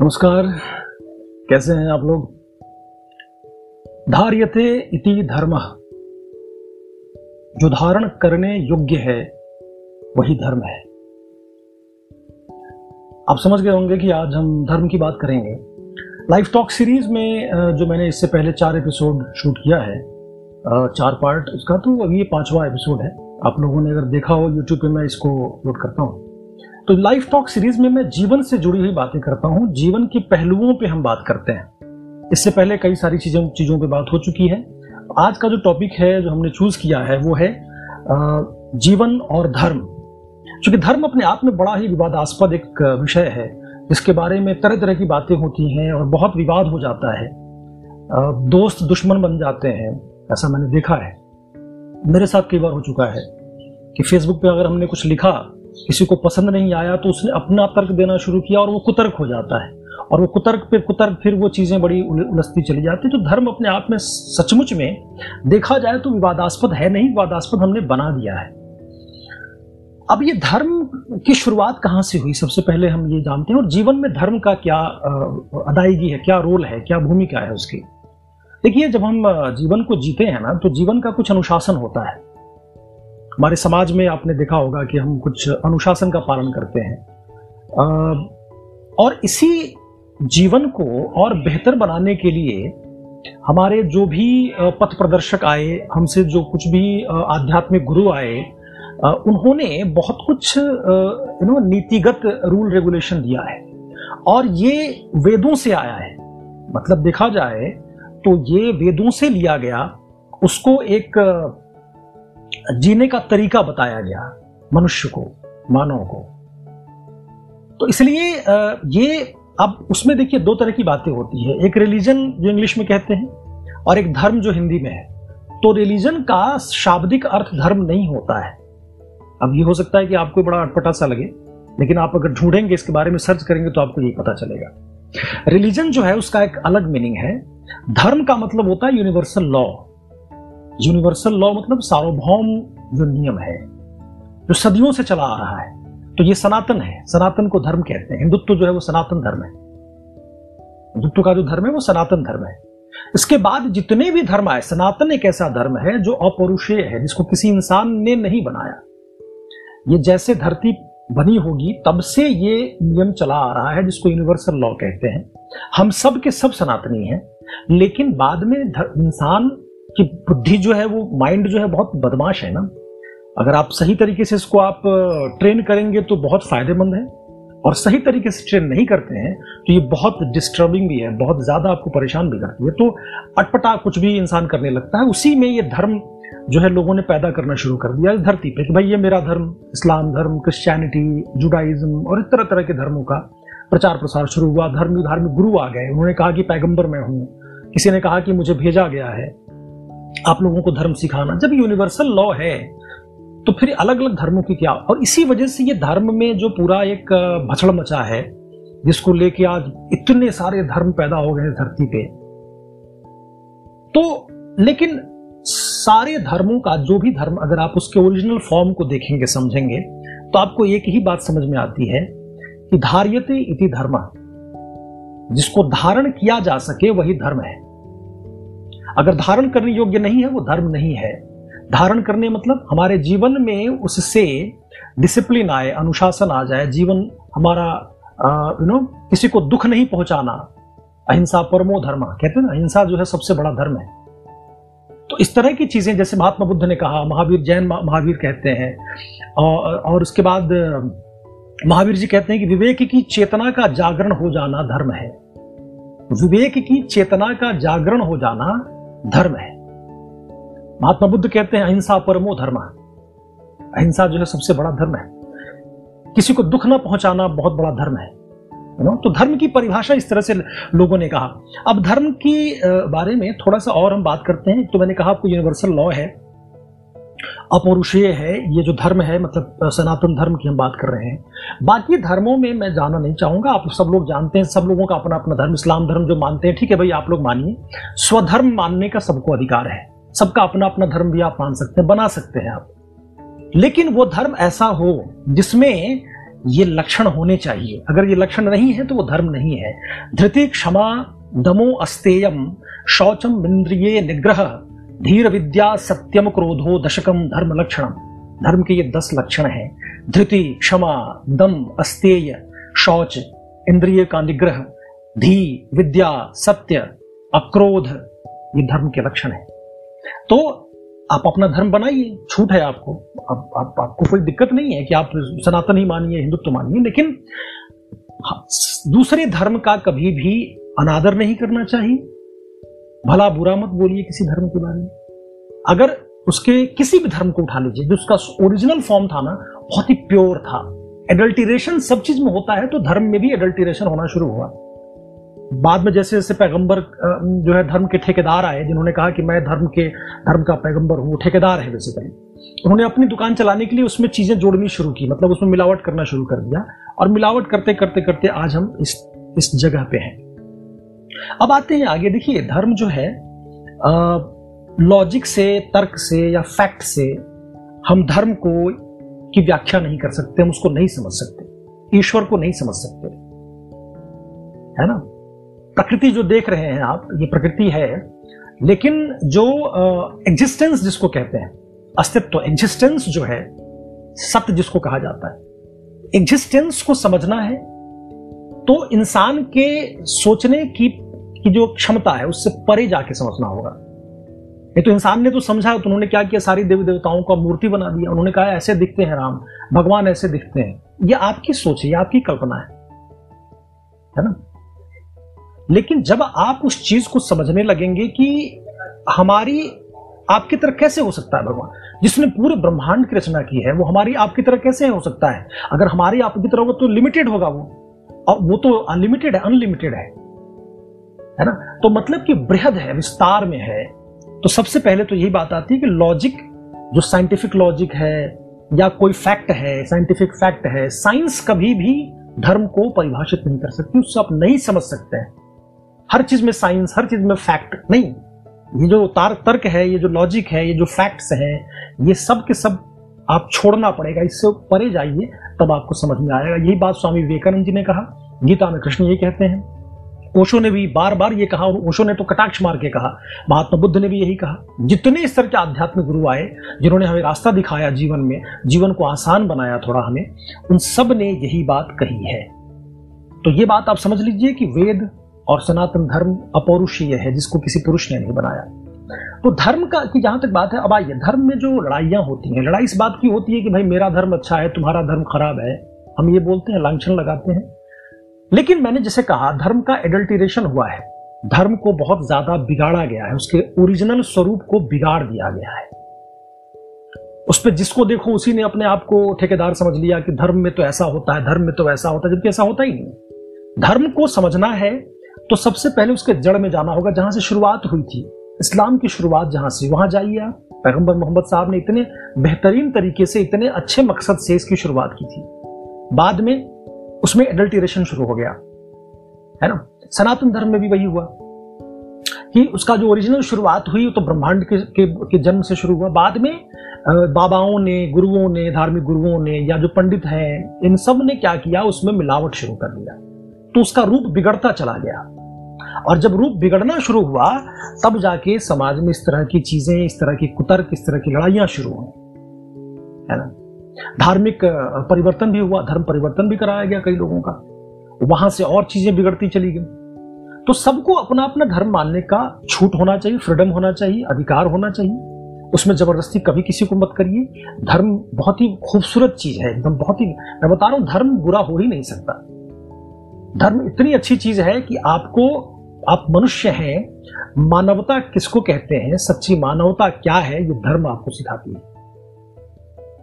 नमस्कार। कैसे हैं आप लोग? धार्यते इति धर्म। जो धारण करने योग्य है, वही धर्म है। आप समझ गए होंगे कि आज हम धर्म की बात करेंगे। लाइफ टॉक सीरीज़ में जो मैंने इससे पहले चार एपिसोड शूट किया है चार पार्ट उसका तो अभी ये पांचवा एपिसोड है। आप लोगों ने अगर देखा हो यूट्यूब पे, मैं इसको अपलोड करता हूँ। तो लाइफ टॉक सीरीज़ में मैं जीवन से जुड़ी हुई बातें करता हूँ। जीवन के पहलुओं पे हम बात करते हैं। इससे पहले कई सारी चीज़ों चीज़ों पे बात हो चुकी है। आज का जो टॉपिक है, जो हमने चूज़ किया है, वो है जीवन और धर्म। क्योंकि धर्म अपने आप में बड़ा ही विवादास्पद एक विषय है, जिसके बारे में तरह तरह की बातें होती हैं और बहुत विवाद हो जाता है। दोस्त दुश्मन बन जाते हैं, ऐसा मैंने देखा है। मेरे साथ कई बार हो चुका है कि फेसबुक पे अगर हमने कुछ लिखा किसी को पसंद नहीं आया तो उसने अपना तर्क देना शुरू किया और वो कुतर्क हो जाता है। और वो कुतर्क पे कुतर्क फिर वो चीज़ें बड़ी उलझती चली जाती तो धर्म अपने आप में सचमुच में देखा जाए तो विवादास्पद है नहीं, विवादास्पद हमने बना दिया है। अब ये धर्म की शुरुआत कहाँ से हुई? सबसे पहले हम ये जानते हैं और जीवन में धर्म का क्या अदायगी है, क्या रोल है, क्या भूमिका है उसकी? देखिए, जब हम जीवन को जीते हैं ना तो जीवन का कुछ अनुशासन होता है। हमारे समाज में आपने देखा होगा कि हम कुछ अनुशासन का पालन करते हैं। और इसी जीवन को और बेहतर बनाने के लिए हमारे जो भी पथ प्रदर्शक आए, हमसे जो कुछ भी आध्यात्मिक गुरु आए उन्होंने बहुत कुछ यू नो नीतिगत रूल रेगुलेशन दिया है। और ये वेदों से आया है। मतलब देखा जाए तो ये वेदों से लिया गया, उसको एक जीने का तरीका बताया गया, मनुष्य को, मानव को। तो इसलिए ये अब उसमें देखिए दो तरह की बातें होती है। एक रिलीजन जो इंग्लिश में कहते हैं और एक धर्म जो हिंदी में है। तो रिलीजन का शाब्दिक अर्थ धर्म नहीं होता है। अब ये हो सकता है कि आपको बड़ा अटपटा सा लगे, लेकिन आप अगर ढूंढेंगे इसके बारे में सर्च करेंगे तो आपको यही पता चलेगा। रिलीजन जो है, उसका एक अलग मीनिंग है। धर्म का मतलब होता है यूनिवर्सल लॉ यूनिवर्सल लॉ मतलब सार्वभौम जो नियम है, जो सदियों से चला आ रहा है तो ये सनातन है। सनातन को धर्म कहते हैं। हिंदुत्व जो है वो सनातन धर्म है। हिंदुत्व का जो धर्म है वो सनातन धर्म है। इसके बाद जितने भी धर्म आए, सनातन एक ऐसा धर्म है जो अपौरुषेय है, जिसको किसी इंसान ने नहीं बनाया। ये जैसे धरती बनी होगी, तब से ये नियम चला आ रहा है, जिसको यूनिवर्सल लॉ कहते हैं। हम सब के सब सनातनी हैं, लेकिन बाद में इंसान की बुद्धि जो है, वो माइंड जो है, बहुत बदमाश है ना। अगर आप सही तरीके से इसको आप ट्रेन करेंगे तो बहुत फ़ायदेमंद है। और सही तरीके से ट्रेन नहीं करते हैं तो ये बहुत डिस्टर्बिंग भी है, बहुत ज़्यादा आपको परेशान भी करती है। तो अटपटा कुछ भी इंसान करने लगता है, उसी में ये धर्म जो है, लोगों ने पैदा करना शुरू कर दिया इस धरती पे कि भाई ये मेरा धर्म, इस्लाम धर्म क्रिश्चियनिटी जुडाइज्म और इस तरह तरह के धर्मों का प्रचार प्रसार शुरू हुआ। धर्म धार्मिक गुरु आ गए। उन्होंने कहा कि पैगंबर मैं हूँ। किसी ने कहा कि मुझे भेजा गया है। आप लोगों को धर्म सिखाना। जब यूनिवर्सल लॉ है तो फिर अलग अलग धर्मों की क्या? और इसी वजह से ये धर्म में जो पूरा एक भछड़ मचा है, जिसको लेके आज इतने सारे धर्म पैदा हो गए धरती पे। तो लेकिन सारे धर्मों का, जो भी धर्म, अगर आप उसके ओरिजिनल फॉर्म को देखेंगे, समझेंगे तो आपको एक ही बात समझ में आती है कि धार्यते इति धर्म। जिसको धारण किया जा सके, वही धर्म है। अगर धारण करने योग्य नहीं है वो धर्म नहीं है। धारण करने मतलब हमारे जीवन में उससे डिसिप्लिन आए अनुशासन आ जाए जीवन हमारा यू नो किसी को दुख नहीं पहुंचाना। अहिंसा परमो धर्म कहते हैं ना अहिंसा जो है सबसे बड़ा धर्म है। तो इस तरह की चीज़ें जैसे महात्मा बुद्ध ने कहा महावीर जैन महावीर कहते हैं और, उसके बाद महावीर जी कहते हैं कि विवेक की चेतना का जागरण हो जाना धर्म है। विवेक की चेतना का जागरण हो जाना धर्म है। महात्मा बुद्ध कहते हैं, अहिंसा परमो धर्म। अहिंसा जो है सबसे बड़ा धर्म है। किसी को दुख ना पहुंचाना बहुत बड़ा धर्म है। तो धर्म की परिभाषा इस तरह से लोगों ने कहा। अब धर्म के बारे में थोड़ा सा और हम बात करते हैं। तो मैंने कहा आपको यूनिवर्सल लॉ है। अपौरुषेय है, ये जो धर्म है मतलब सनातन धर्म की हम बात कर रहे हैं। बाकी धर्मों में मैं जाना नहीं चाहूँगा, आप सब लोग जानते हैं, सब लोगों का अपना अपना धर्म, इस्लाम धर्म जो मानते हैं, ठीक है भाई, आप लोग मानिए। स्वधर्म मानने का सबको अधिकार है। सबका अपना अपना धर्म भी आप मान सकते हैं, बना सकते हैं आप। लेकिन वो धर्म ऐसा हो, जिसमें ये लक्षण होने चाहिए। अगर ये लक्षण नहीं है तो वो धर्म नहीं है। धृति क्षमा दमो अस्तेयम शौचम इंद्रिय निग्रह। धीर विद्या सत्यम क्रोधो दशकम धर्म लक्षण धर्म के ये दस लक्षण हैं। धृति क्षमा दम अस्तेय शौच इंद्रिय का निग्रह धी विद्या सत्य अक्रोध ये धर्म के लक्षण है। तो आप अपना धर्म बनाइए छूट है आपको। आप, आप, आपको कोई दिक्कत नहीं है कि आप सनातन ही मानिए हिंदुत्व मानिए लेकिन हाँ, दूसरे धर्म का कभी भी अनादर नहीं करना चाहिए। भला बुरा मत बोलिए किसी धर्म के बारे में। अगर उसके किसी भी धर्म को उठा लीजिए, जो उसका ओरिजिनल फॉर्म था ना, बहुत ही प्योर था। एडल्टीरेशन सब चीज़ में होता है तो धर्म में भी एडल्टीरेशन होना शुरू हुआ। बाद में जैसे जैसे पैगंबर जो है धर्म के ठेकेदार आए, जिन्होंने कहा कि मैं धर्म के, धर्म का पैगंबर हूँ ठेकेदार है बेसिकली उन्होंने अपनी दुकान चलाने के लिए उसमें चीज़ें जोड़नी शुरू की मतलब उसमें मिलावट करना शुरू कर दिया। और मिलावट करते करते करते आज हम इस इस जगह पे हैं। अब आते हैं आगे। देखिए, धर्म जो है लॉजिक से, तर्क से या फैक्ट से हम धर्म को की व्याख्या नहीं कर सकते, हम उसको नहीं समझ सकते। ईश्वर को नहीं समझ सकते। है ना? प्रकृति जो देख रहे हैं आप, ये प्रकृति है, लेकिन जो एग्जिस्टेंस जिसको कहते हैं, अस्तित्व एग्जिस्टेंस जो है, सत्य जिसको कहा जाता है। एग्जिस्टेंस को समझना है तो इंसान के सोचने की की जो क्षमता है, उससे परे जाके समझना होगा। ये तो इंसान ने तो समझा तो उन्होंने क्या किया? सारी देवी देवताओं का मूर्ति बना दिया। उन्होंने कहा, ऐसे दिखते हैं राम, भगवान ऐसे दिखते हैं। ये आपकी सोच है, ये आपकी कल्पना है। है ना? लेकिन जब आप उस चीज़ को समझने लगेंगे कि हमारी, आपकी तरह कैसे हो सकता है भगवान? जिसने पूरे ब्रह्मांड की रचना की है, वो हमारी, आपकी तरह कैसे हो सकता है? अगर हमारी, आपकी तरह होगा तो लिमिटेड होगा वो। और वो तो अनलिमिटेड है अनलिमिटेड है। है ना? तो मतलब कि बृहद है, विस्तार में है। तो सबसे पहले तो यही बात आती है कि लॉजिक जो साइंटिफिक लॉजिक है, या कोई फैक्ट है साइंटिफिक फैक्ट है साइंस कभी भी धर्म को परिभाषित नहीं कर सकती, उससे आप नहीं समझ सकते हैं। हर चीज़ में साइंस हर चीज़ में फैक्ट नहीं। ये जो तार, तर्क है, ये जो लॉजिक है, ये जो फैक्ट्स हैं, ये सब के सब आप छोड़ना पड़ेगा, इससे परे जाइए, तब आपको समझ में आएगा। यही बात स्वामी विवेकानंद जी ने कहा। गीता में कृष्ण ये कहते हैं। ओशो ने भी बार बार ये कहा और ओशो ने तो कटाक्ष मार के कहा, महात्मा बुद्ध ने भी यही कहा। जितने स्तर के आध्यात्मिक गुरु आए, जिन्होंने हमें रास्ता दिखाया जीवन में, जीवन को आसान बनाया थोड़ा हमें, उन सबने यही बात कही है। तो ये बात आप समझ लीजिए कि वेद और सनातन धर्म अपौरुषीय है, जिसको किसी पुरुष ने नहीं बनाया। तो धर्म का, की जहाँ तक बात है, अब आइए, धर्म में जो लड़ाइयाँ होती हैं, लड़ाई इस बात की होती है कि भाई मेरा धर्म अच्छा है, तुम्हारा धर्म खराब है, हम ये बोलते हैं, लांछन लगाते हैं। लेकिन मैंने जैसे कहा, धर्म का एडल्टीरेशन हुआ है। धर्म को बहुत ज़्यादा बिगाड़ा गया है, उसके ओरिजिनल स्वरूप को बिगाड़ दिया गया है। उस पर जिसको देखो, उसी ने अपने आप को ठेकेदार समझ लिया कि धर्म में तो ऐसा होता है, धर्म में तो ऐसा होता है, जबकि ऐसा होता ही नहीं। धर्म को समझना है तो सबसे पहले उसके जड़ में जाना होगा, जहाँ से शुरुआत हुई थी। इस्लाम की शुरुआत जहाँ से, वहाँ जाइए। आप पैगंबर मोहम्मद साहब ने इतने बेहतरीन तरीके से, इतने अच्छे मकसद से इसकी शुरुआत की थी। बाद में उसमें एडल्टीरेशन शुरू हो गया। है ना? सनातन धर्म में भी वही हुआ। कि उसका जो ओरिजिनल शुरुआत हुई तो ब्रह्मांड के, के, के जन्म से शुरू हुआ। बाद में बाबाओं ने गुरुओं ने धार्मिक गुरुओं ने या जो पंडित हैं इन सबने क्या किया? उसमें मिलावट शुरू कर दिया। तो उसका रूप बिगड़ता चला गया। और जब रूप बिगड़ना शुरू हुआ तब जाके समाज में इस तरह की चीज़ें इस तरह की कुतर्क इस तरह की लड़ाइयाँ शुरू हुई। है ना? धार्मिक परिवर्तन भी हुआ, धर्म परिवर्तन भी कराया गया कई लोगों का। वहाँ से और चीज़ें बिगड़ती चली गई। तो सबको अपना अपना धर्म मानने का छूट होना चाहिए, फ्रीडम होना चाहिए, अधिकार होना चाहिए। उसमें ज़बरदस्ती कभी किसी को मत करिए। धर्म बहुत ही खूबसूरत चीज़ है, एकदम बहुत ही, मैं बता रहा हूँ, धर्म बुरा हो ही नहीं सकता। धर्म इतनी अच्छी चीज़ है कि आपको, आप मनुष्य हैं, मानवता किसको कहते हैं, सच्ची मानवता क्या है, ये धर्म आपको सिखाती है।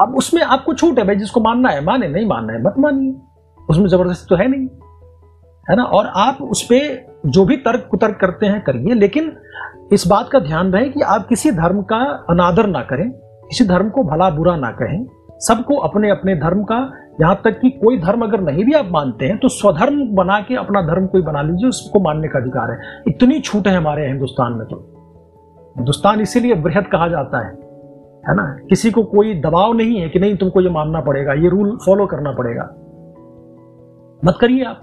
अब उसमें आपको छूट है भाई, जिसको मानना है, माने, नहीं मानना है, मत मानिए। उसमें ज़बरदस्ती तो है नहीं, है ना? और आप उस पर जो भी तर्क कुतर्क करते हैं, करिए। लेकिन इस बात का ध्यान रहे कि आप किसी धर्म का अनादर ना करें, किसी धर्म को भला बुरा ना कहें। सबको अपने अपने धर्म का, यहाँ तक कि कोई धर्म अगर नहीं भी आप मानते हैं तो स्वधर्म बना के अपना धर्म कोई बना लीजिए, उसको मानने का अधिकार है। इतनी छूट है हमारे हिंदुस्तान में तो। हिंदुस्तान इसीलिए बृहद कहा जाता है। है ना? किसी को कोई दबाव नहीं है कि नहीं तुमको ये मानना पड़ेगा, ये रूल फॉलो करना पड़ेगा। मत करिए आप।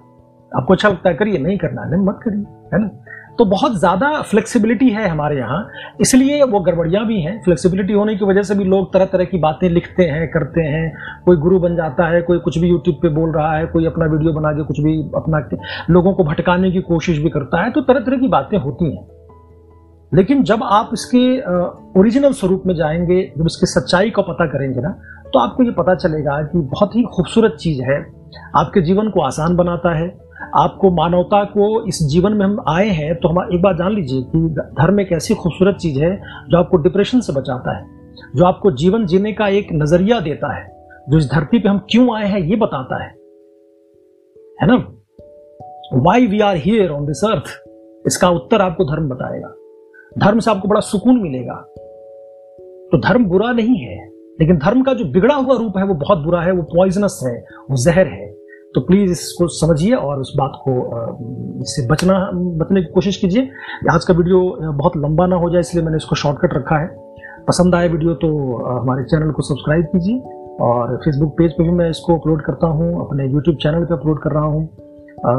आपको अच्छा लगता है, करिए, नहीं करना, नहीं, मत करिए, है ना? तो बहुत ज़्यादा फ्लेक्सिबिलिटी है हमारे यहाँ। इसलिए वो गड़बड़ियाँ भी हैं। फ्लेक्सिबिलिटी होने की वजह से भी लोग तरह तरह की बातें लिखते हैं, करते हैं। कोई गुरु बन जाता है, कोई कुछ भी यूट्यूब पे बोल रहा है, कोई अपना वीडियो बना के कुछ भी अपना लोगों को भटकाने की कोशिश भी करता है तो तरह तरह की बातें होती हैं। लेकिन जब आप इसके ओरिजिनल स्वरूप में जाएँगे, जब इसकी सच्चाई को पता करेंगे ना तो आपको ये पता चलेगा कि बहुत ही खूबसूरत चीज़ है। आपके जीवन को आसान बनाता है। आपको मानवता को इस जीवन में हम आए हैं तो हम एक बार जान लीजिए कि धर्म एक ऐसी खूबसूरत चीज़ है, जो आपको डिप्रेशन से बचाता है, जो आपको जीवन जीने का एक नज़रिया देता है, जो इस धरती पे हम क्यों आए हैं ये बताता है। है ना? Why we are here on this earth इसका उत्तर आपको धर्म बताएगा। धर्म से आपको बड़ा सुकून मिलेगा। तो धर्म बुरा नहीं है, लेकिन धर्म का जो बिगड़ा हुआ रूप है, वो बहुत बुरा है, वो पॉइजनस है, वो जहर है। तो प्लीज़ इसको समझिए और उस बात को इससे बचना, बचने की कोशिश कीजिए। आज का वीडियो बहुत लंबा ना हो जाए, इसलिए मैंने इसको शॉर्टकट रखा है। पसंद आए वीडियो तो हमारे चैनल को सब्सक्राइब कीजिए और फेसबुक पेज पे भी मैं इसको अपलोड करता हूँ, अपने यूट्यूब चैनल पे अपलोड कर रहा हूँ।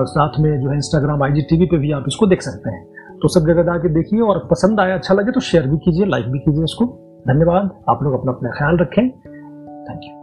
साथ में जो है इंस्टाग्राम आई पे भी आप इसको देख सकते हैं। तो सब जगह जाके देखिए और पसंद आया अच्छा लगे तो शेयर भी कीजिए लाइक भी कीजिए इसको। धन्यवाद। आप लोग अपना अपना ख्याल रखें। Thank you